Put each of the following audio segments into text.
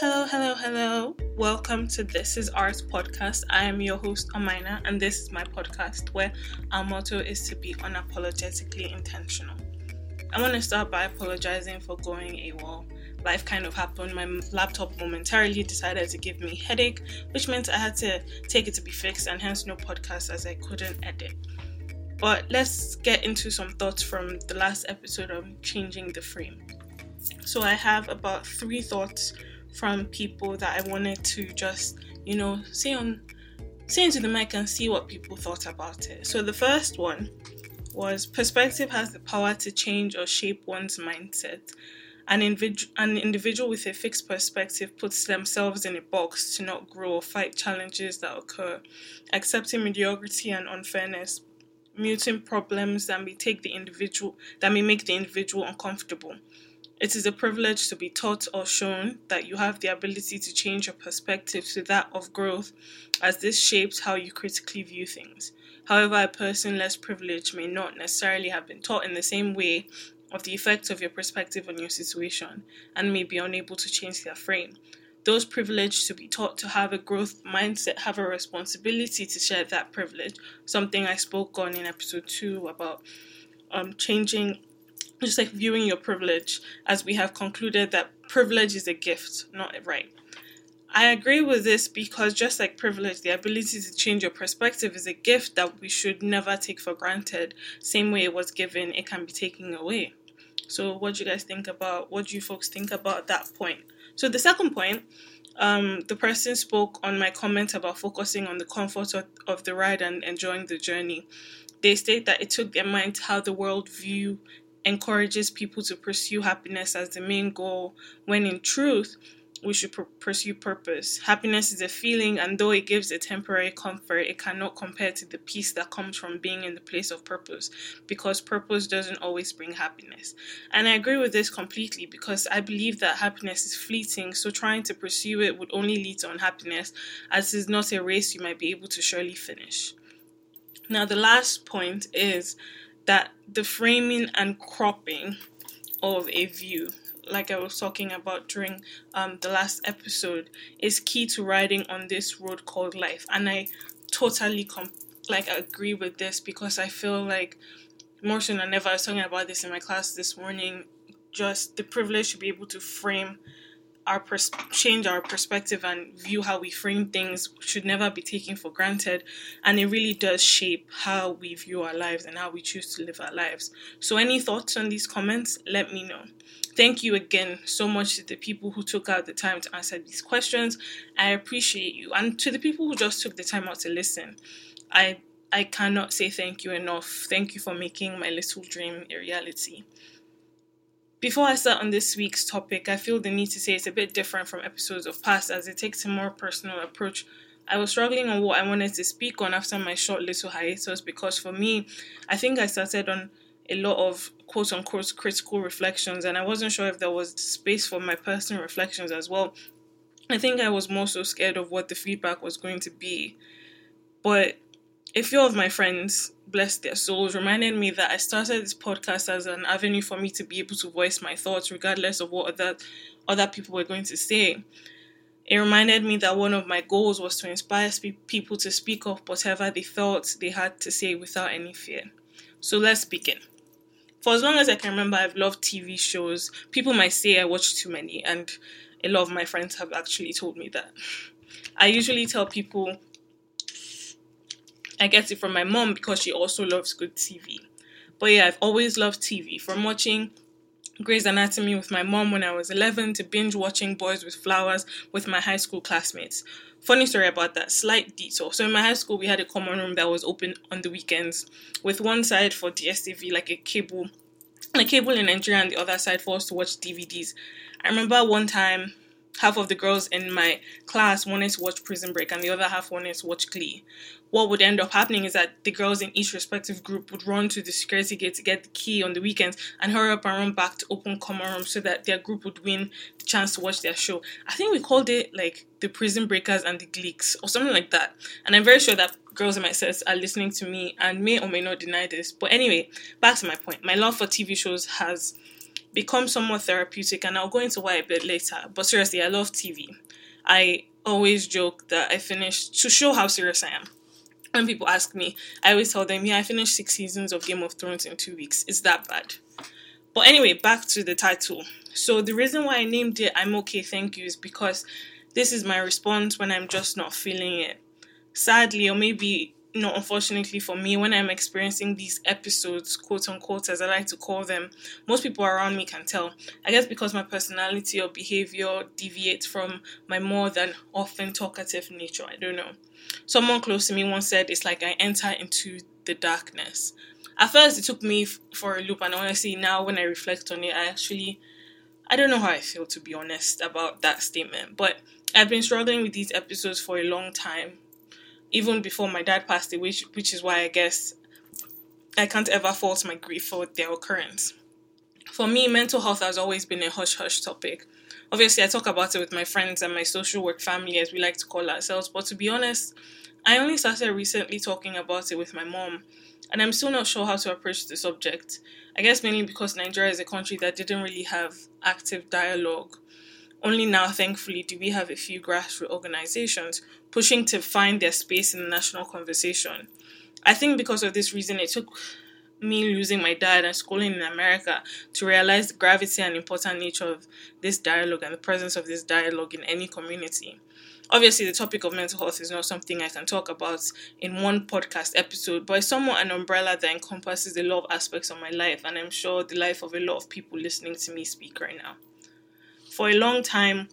Hello, hello, hello. Welcome to This is Art podcast. I am your host, Amina, and this is my podcast where our motto is to be unapologetically intentional. I want to start by apologizing for going AWOL. Life kind of happened. My laptop momentarily decided to give me headache, which meant I had to take it to be fixed, and hence no podcast as I couldn't edit. But let's get into some thoughts from the last episode of Changing the Frame. So I have about three thoughts from people that I wanted to just, you know, say on say into the mic and see what people thought about it. So the first one was perspective has the power to change or shape one's mindset. An, individu- an individual with a fixed perspective puts themselves in a box to not grow or fight challenges that occur, accepting mediocrity and unfairness, muting problems that may take the individual that may make the individual uncomfortable. It is a privilege to be taught or shown that you have the ability to change your perspective to that of growth, as this shapes how you critically view things. However, a person less privileged may not necessarily have been taught in the same way of the effects of your perspective on your situation and may be unable to change their frame. Those privileged to be taught to have a growth mindset have a responsibility to share that privilege, something I spoke on in episode 2 about um, changing just like viewing your privilege as we have concluded that privilege is a gift, not a right. I agree with this because just like privilege, the ability to change your perspective is a gift that we should never take for granted. Same way it was given, it can be taken away. So, what do you guys think about? What do you folks think about that point? So, the second point, um, the person spoke on my comment about focusing on the comfort of, of the ride and enjoying the journey. They state that it took their mind how the world view encourages people to pursue happiness as the main goal, when in truth, we should pr- pursue purpose. Happiness is a feeling, and though it gives a temporary comfort, it cannot compare to the peace that comes from being in the place of purpose because purpose doesn't always bring happiness. And I agree with this completely because I believe that happiness is fleeting, so trying to pursue it would only lead to unhappiness, as it is not a race you might be able to surely finish. Now, the last point is that the framing and cropping of a view like I was talking about during um, the last episode, is key to riding on this road called life. And I totally like agree with this because I feel like more so than ever, I was talking about this in my class this morning. Just the privilege to be able to frame our pers- change our perspective and view how we frame things should never be taken for granted. And it really does shape how we view our lives and how we choose to live our lives. So any thoughts on these comments? Let me know. Thank you again so much to the people who took out the time to answer these questions. I appreciate you. And to the people who just took the time out to listen i i cannot say thank you enough. Thank you for making my little dream a reality before I start on this week's topic, I feel the need to say it's a bit different from episodes of past as it takes a more personal approach. I was struggling on what I wanted to speak on after my short little hiatus because for me, I think I started on a lot of quote unquote critical reflections and I wasn't sure if there was space for my personal reflections as well. I think I was more so scared of what the feedback was going to be. But a few of my friends bless their souls, reminded me that I started this podcast as an avenue for me to be able to voice my thoughts regardless of what other other people were going to say. It reminded me that one of my goals was to inspire spe- people to speak up whatever they felt they had to say without any fear. So let's begin. For as long as I can remember, I've loved TV shows. People might say I watch too many, and a lot of my friends have actually told me that. I usually tell people I get it from my mom because she also loves good TV. But yeah, I've always loved TV. From watching Grey's Anatomy with my mom when I was 11 to binge watching Boys with Flowers with my high school classmates. Funny story about that, slight detour. So in my high school, we had a common room that was open on the weekends with one side for DSTV, like a cable, a cable in Nigeria, and the other side for us to watch DVDs. I remember one time half of the girls in my class wanted to watch Prison Break and the other half wanted to watch Glee. What would end up happening is that the girls in each respective group would run to the security gate to get the key on the weekends and hurry up and run back to open common room so that their group would win the chance to watch their show. I think we called it like the Prison Breakers and the Gleeks or something like that. And I'm very sure that girls in my set are listening to me and may or may not deny this. But anyway, back to my point. My love for TV shows has become somewhat therapeutic, and I'll go into why a bit later. But seriously, I love TV. I always joke that I finished to show how serious I am. When people ask me, I always tell them, "Yeah, I finished six seasons of Game of Thrones in two weeks. Is that bad?" But anyway, back to the title. So the reason why I named it "I'm okay, thank you" is because this is my response when I'm just not feeling it. Sadly, or maybe not unfortunately for me, when I'm experiencing these episodes, quote unquote, as I like to call them, most people around me can tell. I guess because my personality or behavior deviates from my more than often talkative nature. I don't know. Someone close to me once said it's like I enter into the darkness. At first, it took me for a loop, and honestly, now when I reflect on it, I actually, I don't know how I feel to be honest about that statement. But I've been struggling with these episodes for a long time even before my dad passed away, which, which is why I guess I can't ever fault my grief for their occurrence. For me, mental health has always been a hush hush topic. Obviously, I talk about it with my friends and my social work family, as we like to call ourselves, but to be honest, I only started recently talking about it with my mom, and I'm still not sure how to approach the subject. I guess mainly because Nigeria is a country that didn't really have active dialogue only now, thankfully, do we have a few grassroots organizations pushing to find their space in the national conversation. I think because of this reason, it took me losing my dad and schooling in America to realize the gravity and important nature of this dialogue and the presence of this dialogue in any community. Obviously, the topic of mental health is not something I can talk about in one podcast episode, but it's somewhat an umbrella that encompasses a lot of aspects of my life, and I'm sure the life of a lot of people listening to me speak right now for a long time,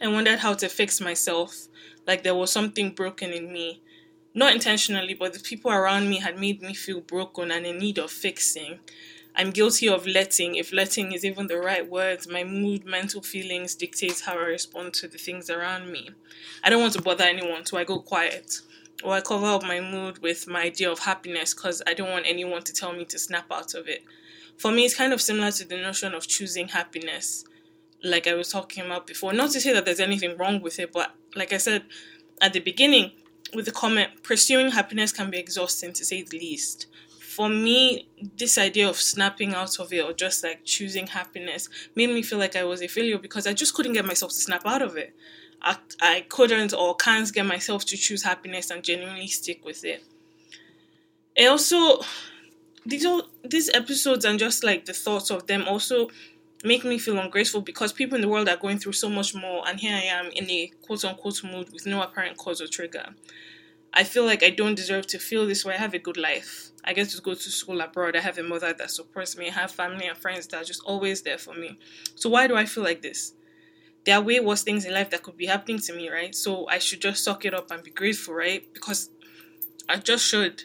I wondered how to fix myself, like there was something broken in me. Not intentionally, but the people around me had made me feel broken and in need of fixing. I'm guilty of letting, if letting is even the right word, my mood, mental feelings dictate how I respond to the things around me. I don't want to bother anyone, so I go quiet. Or I cover up my mood with my idea of happiness because I don't want anyone to tell me to snap out of it. For me, it's kind of similar to the notion of choosing happiness like I was talking about before. Not to say that there's anything wrong with it, but like I said at the beginning with the comment, pursuing happiness can be exhausting to say the least. For me, this idea of snapping out of it or just like choosing happiness made me feel like I was a failure because I just couldn't get myself to snap out of it. I, I couldn't or can't get myself to choose happiness and genuinely stick with it. Also these all these episodes and just like the thoughts of them also make me feel ungrateful because people in the world are going through so much more, and here I am in a quote unquote mood with no apparent cause or trigger. I feel like I don't deserve to feel this way. I have a good life. I get to go to school abroad. I have a mother that supports me. I have family and friends that are just always there for me. So why do I feel like this? There are way worse things in life that could be happening to me, right? So I should just suck it up and be grateful, right? Because I just should.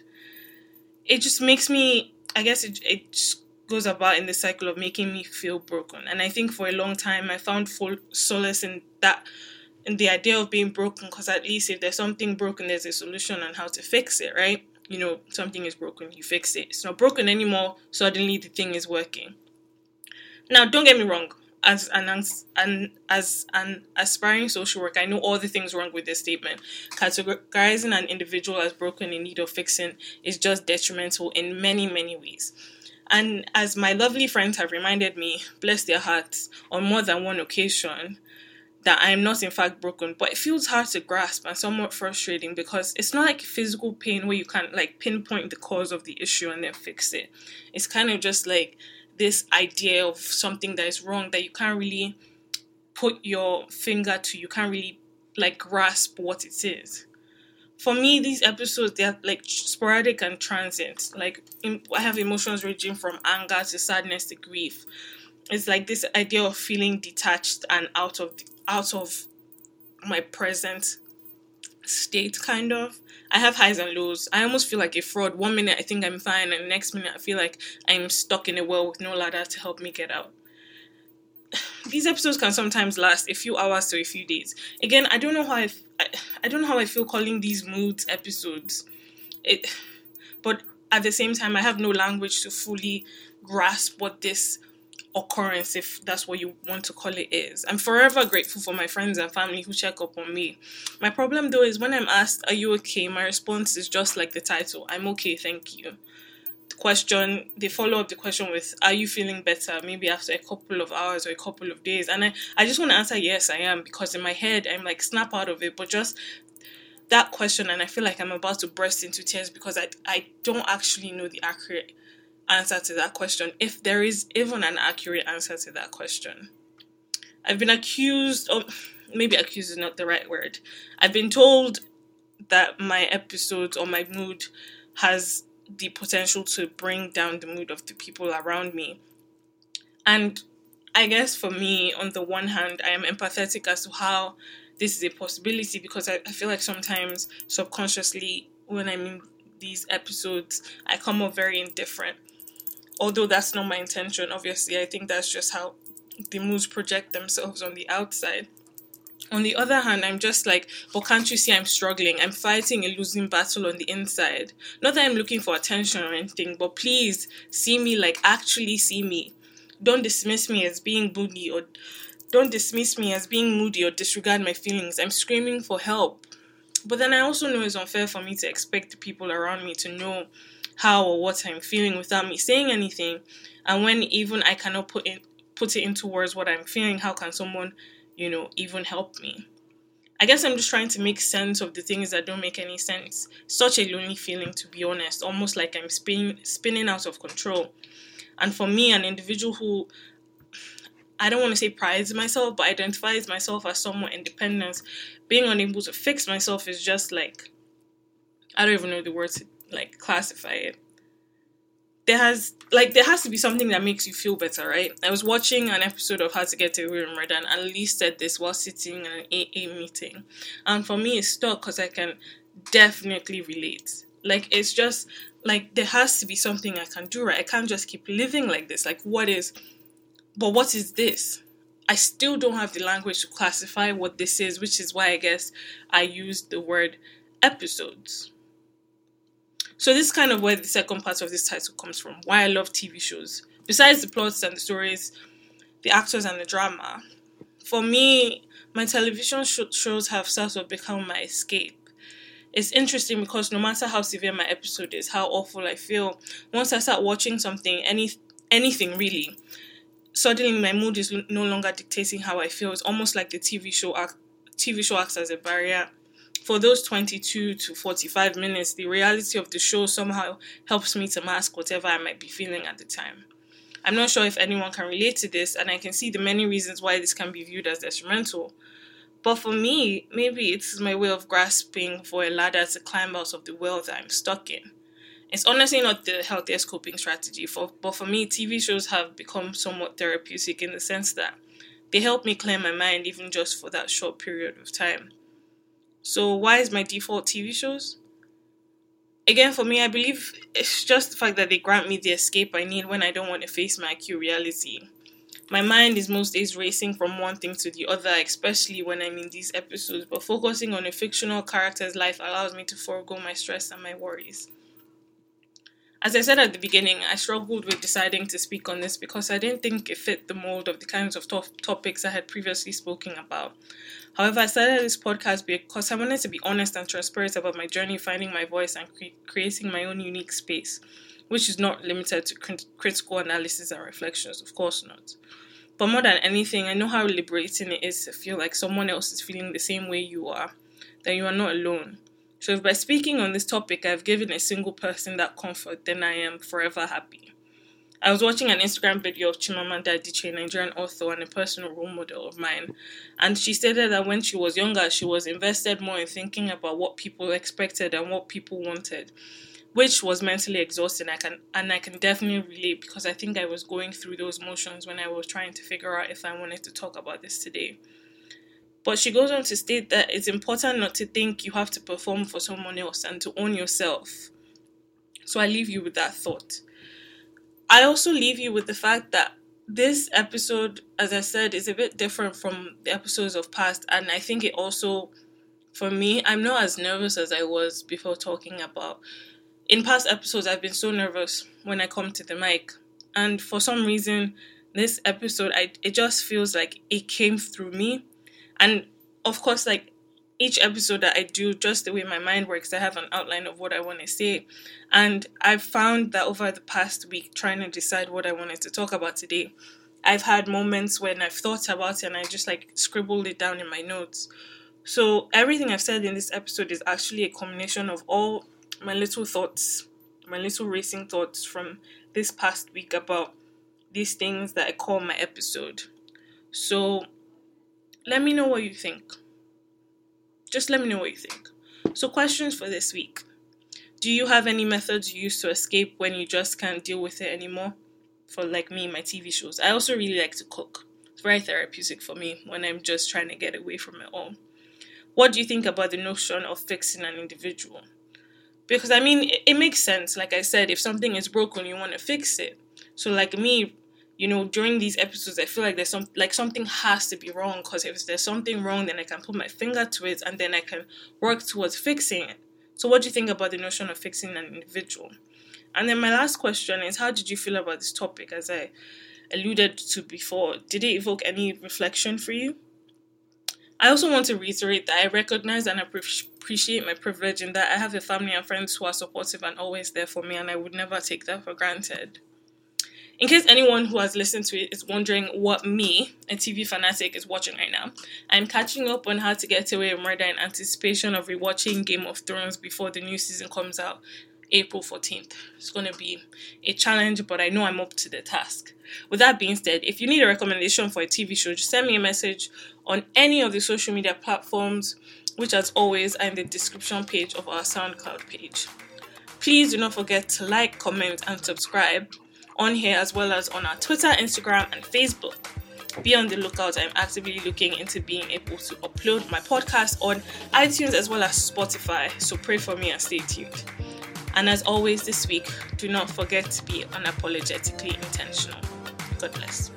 It just makes me. I guess it it just goes about in the cycle of making me feel broken. And I think for a long time I found full solace in that in the idea of being broken because at least if there's something broken there's a solution on how to fix it, right? You know, something is broken, you fix it. It's not broken anymore, suddenly the thing is working. Now, don't get me wrong. As an, an as an aspiring social worker, I know all the things wrong with this statement. Categorizing an individual as broken in need of fixing is just detrimental in many, many ways. And as my lovely friends have reminded me, bless their hearts, on more than one occasion, that I am not in fact broken, but it feels hard to grasp and somewhat frustrating because it's not like physical pain where you can like pinpoint the cause of the issue and then fix it. It's kind of just like this idea of something that is wrong that you can't really put your finger to, you can't really like grasp what it is for me, these episodes they're like sporadic and transient. Like I have emotions ranging from anger to sadness to grief. It's like this idea of feeling detached and out of out of my present state, kind of. I have highs and lows. I almost feel like a fraud. One minute I think I'm fine, and next minute I feel like I'm stuck in a well with no ladder to help me get out these episodes can sometimes last a few hours to a few days. Again, I don't know how I, I, I don't know how I feel calling these moods episodes. It, but at the same time, I have no language to fully grasp what this occurrence, if that's what you want to call it, is. I'm forever grateful for my friends and family who check up on me. My problem though is when I'm asked, Are you okay? My response is just like the title I'm okay, thank you. Question they follow up the question with are you feeling better? Maybe after a couple of hours or a couple of days. And i i just want to answer yes i am because in my head i'm like snap out of it. But just that question and i feel like i'm about to burst into tears because i i don't actually know the accurate answer to that question if there is even an accurate answer to that question. I've been accused of maybe accused is not the right word. I've been told that my episodes or my mood has the potential to bring down the mood of the people around me. And I guess for me, on the one hand, I am empathetic as to how this is a possibility because I, I feel like sometimes subconsciously, when I'm in these episodes, I come off very indifferent. Although that's not my intention, obviously, I think that's just how the moods project themselves on the outside. On the other hand, I'm just like, but can't you see I'm struggling? I'm fighting a losing battle on the inside. Not that I'm looking for attention or anything, but please see me like actually see me. Don't dismiss me as being moody or don't dismiss me as being moody or disregard my feelings. I'm screaming for help. But then I also know it's unfair for me to expect the people around me to know how or what I'm feeling without me saying anything. And when even I cannot put in put it into words what I'm feeling, how can someone you know, even help me. I guess I'm just trying to make sense of the things that don't make any sense. Such a lonely feeling, to be honest, almost like I'm spin- spinning out of control. And for me, an individual who I don't want to say prides myself, but identifies myself as somewhat independent, being unable to fix myself is just like I don't even know the word to like classify it there has like there has to be something that makes you feel better, right? I was watching an episode of How to Get Away with Murder, and Lee said this while sitting in an AA meeting, and for me, it's stuck because I can definitely relate. Like it's just like there has to be something I can do, right? I can't just keep living like this. Like what is, but what is this? I still don't have the language to classify what this is, which is why I guess I use the word episodes so this is kind of where the second part of this title comes from. Why I love TV shows. Besides the plots and the stories, the actors and the drama, for me, my television sh- shows have sort of become my escape. It's interesting because no matter how severe my episode is, how awful I feel, once I start watching something, any anything really, suddenly my mood is no longer dictating how I feel. It's almost like the TV show act, TV show acts as a barrier for those 22 to 45 minutes, the reality of the show somehow helps me to mask whatever I might be feeling at the time. I'm not sure if anyone can relate to this, and I can see the many reasons why this can be viewed as detrimental. But for me, maybe it's my way of grasping for a ladder to climb out of the well that I'm stuck in. It's honestly not the healthiest coping strategy, for, but for me, TV shows have become somewhat therapeutic in the sense that they help me clear my mind even just for that short period of time. So why is my default TV shows? Again, for me, I believe it's just the fact that they grant me the escape I need when I don't want to face my acute reality. My mind is most days racing from one thing to the other, especially when I'm in these episodes, but focusing on a fictional character's life allows me to forego my stress and my worries. As I said at the beginning, I struggled with deciding to speak on this because I didn't think it fit the mold of the kinds of to- topics I had previously spoken about. However, I started this podcast because I wanted to be honest and transparent about my journey finding my voice and cre- creating my own unique space, which is not limited to crit- critical analysis and reflections, of course not. But more than anything, I know how liberating it is to feel like someone else is feeling the same way you are, that you are not alone. So, if by speaking on this topic I've given a single person that comfort, then I am forever happy. I was watching an Instagram video of Chimamanda Adichie, a Nigerian author and a personal role model of mine, and she stated that when she was younger, she was invested more in thinking about what people expected and what people wanted, which was mentally exhausting. I can and I can definitely relate because I think I was going through those motions when I was trying to figure out if I wanted to talk about this today. But she goes on to state that it's important not to think you have to perform for someone else and to own yourself. So I leave you with that thought. I also leave you with the fact that this episode, as I said, is a bit different from the episodes of past, and I think it also, for me, I'm not as nervous as I was before talking about. In past episodes, I've been so nervous when I come to the mic, and for some reason, this episode, I it just feels like it came through me, and of course, like each episode that I do, just the way my mind works, I have an outline of what I want to say. And I've found that over the past week, trying to decide what I wanted to talk about today, I've had moments when I've thought about it and I just like scribbled it down in my notes. So everything I've said in this episode is actually a combination of all my little thoughts, my little racing thoughts from this past week about these things that I call my episode. So let me know what you think. Just let me know what you think. So, questions for this week Do you have any methods you use to escape when you just can't deal with it anymore? For like me, my TV shows. I also really like to cook. It's very therapeutic for me when I'm just trying to get away from it all. What do you think about the notion of fixing an individual? Because I mean, it, it makes sense. Like I said, if something is broken, you want to fix it. So, like me, you know, during these episodes, I feel like there's some like something has to be wrong. Because if there's something wrong, then I can put my finger to it, and then I can work towards fixing it. So, what do you think about the notion of fixing an individual? And then my last question is, how did you feel about this topic? As I alluded to before, did it evoke any reflection for you? I also want to reiterate that I recognize and appreciate my privilege in that I have a family and friends who are supportive and always there for me, and I would never take that for granted. In case anyone who has listened to it is wondering what me, a TV fanatic, is watching right now, I'm catching up on how to get away with murder in anticipation of rewatching Game of Thrones before the new season comes out April 14th. It's going to be a challenge, but I know I'm up to the task. With that being said, if you need a recommendation for a TV show, just send me a message on any of the social media platforms, which as always are in the description page of our SoundCloud page. Please do not forget to like, comment, and subscribe on here as well as on our Twitter, Instagram, and Facebook. Be on the lookout. I'm actively looking into being able to upload my podcast on iTunes as well as Spotify. So pray for me and stay tuned. And as always, this week, do not forget to be unapologetically intentional. God bless.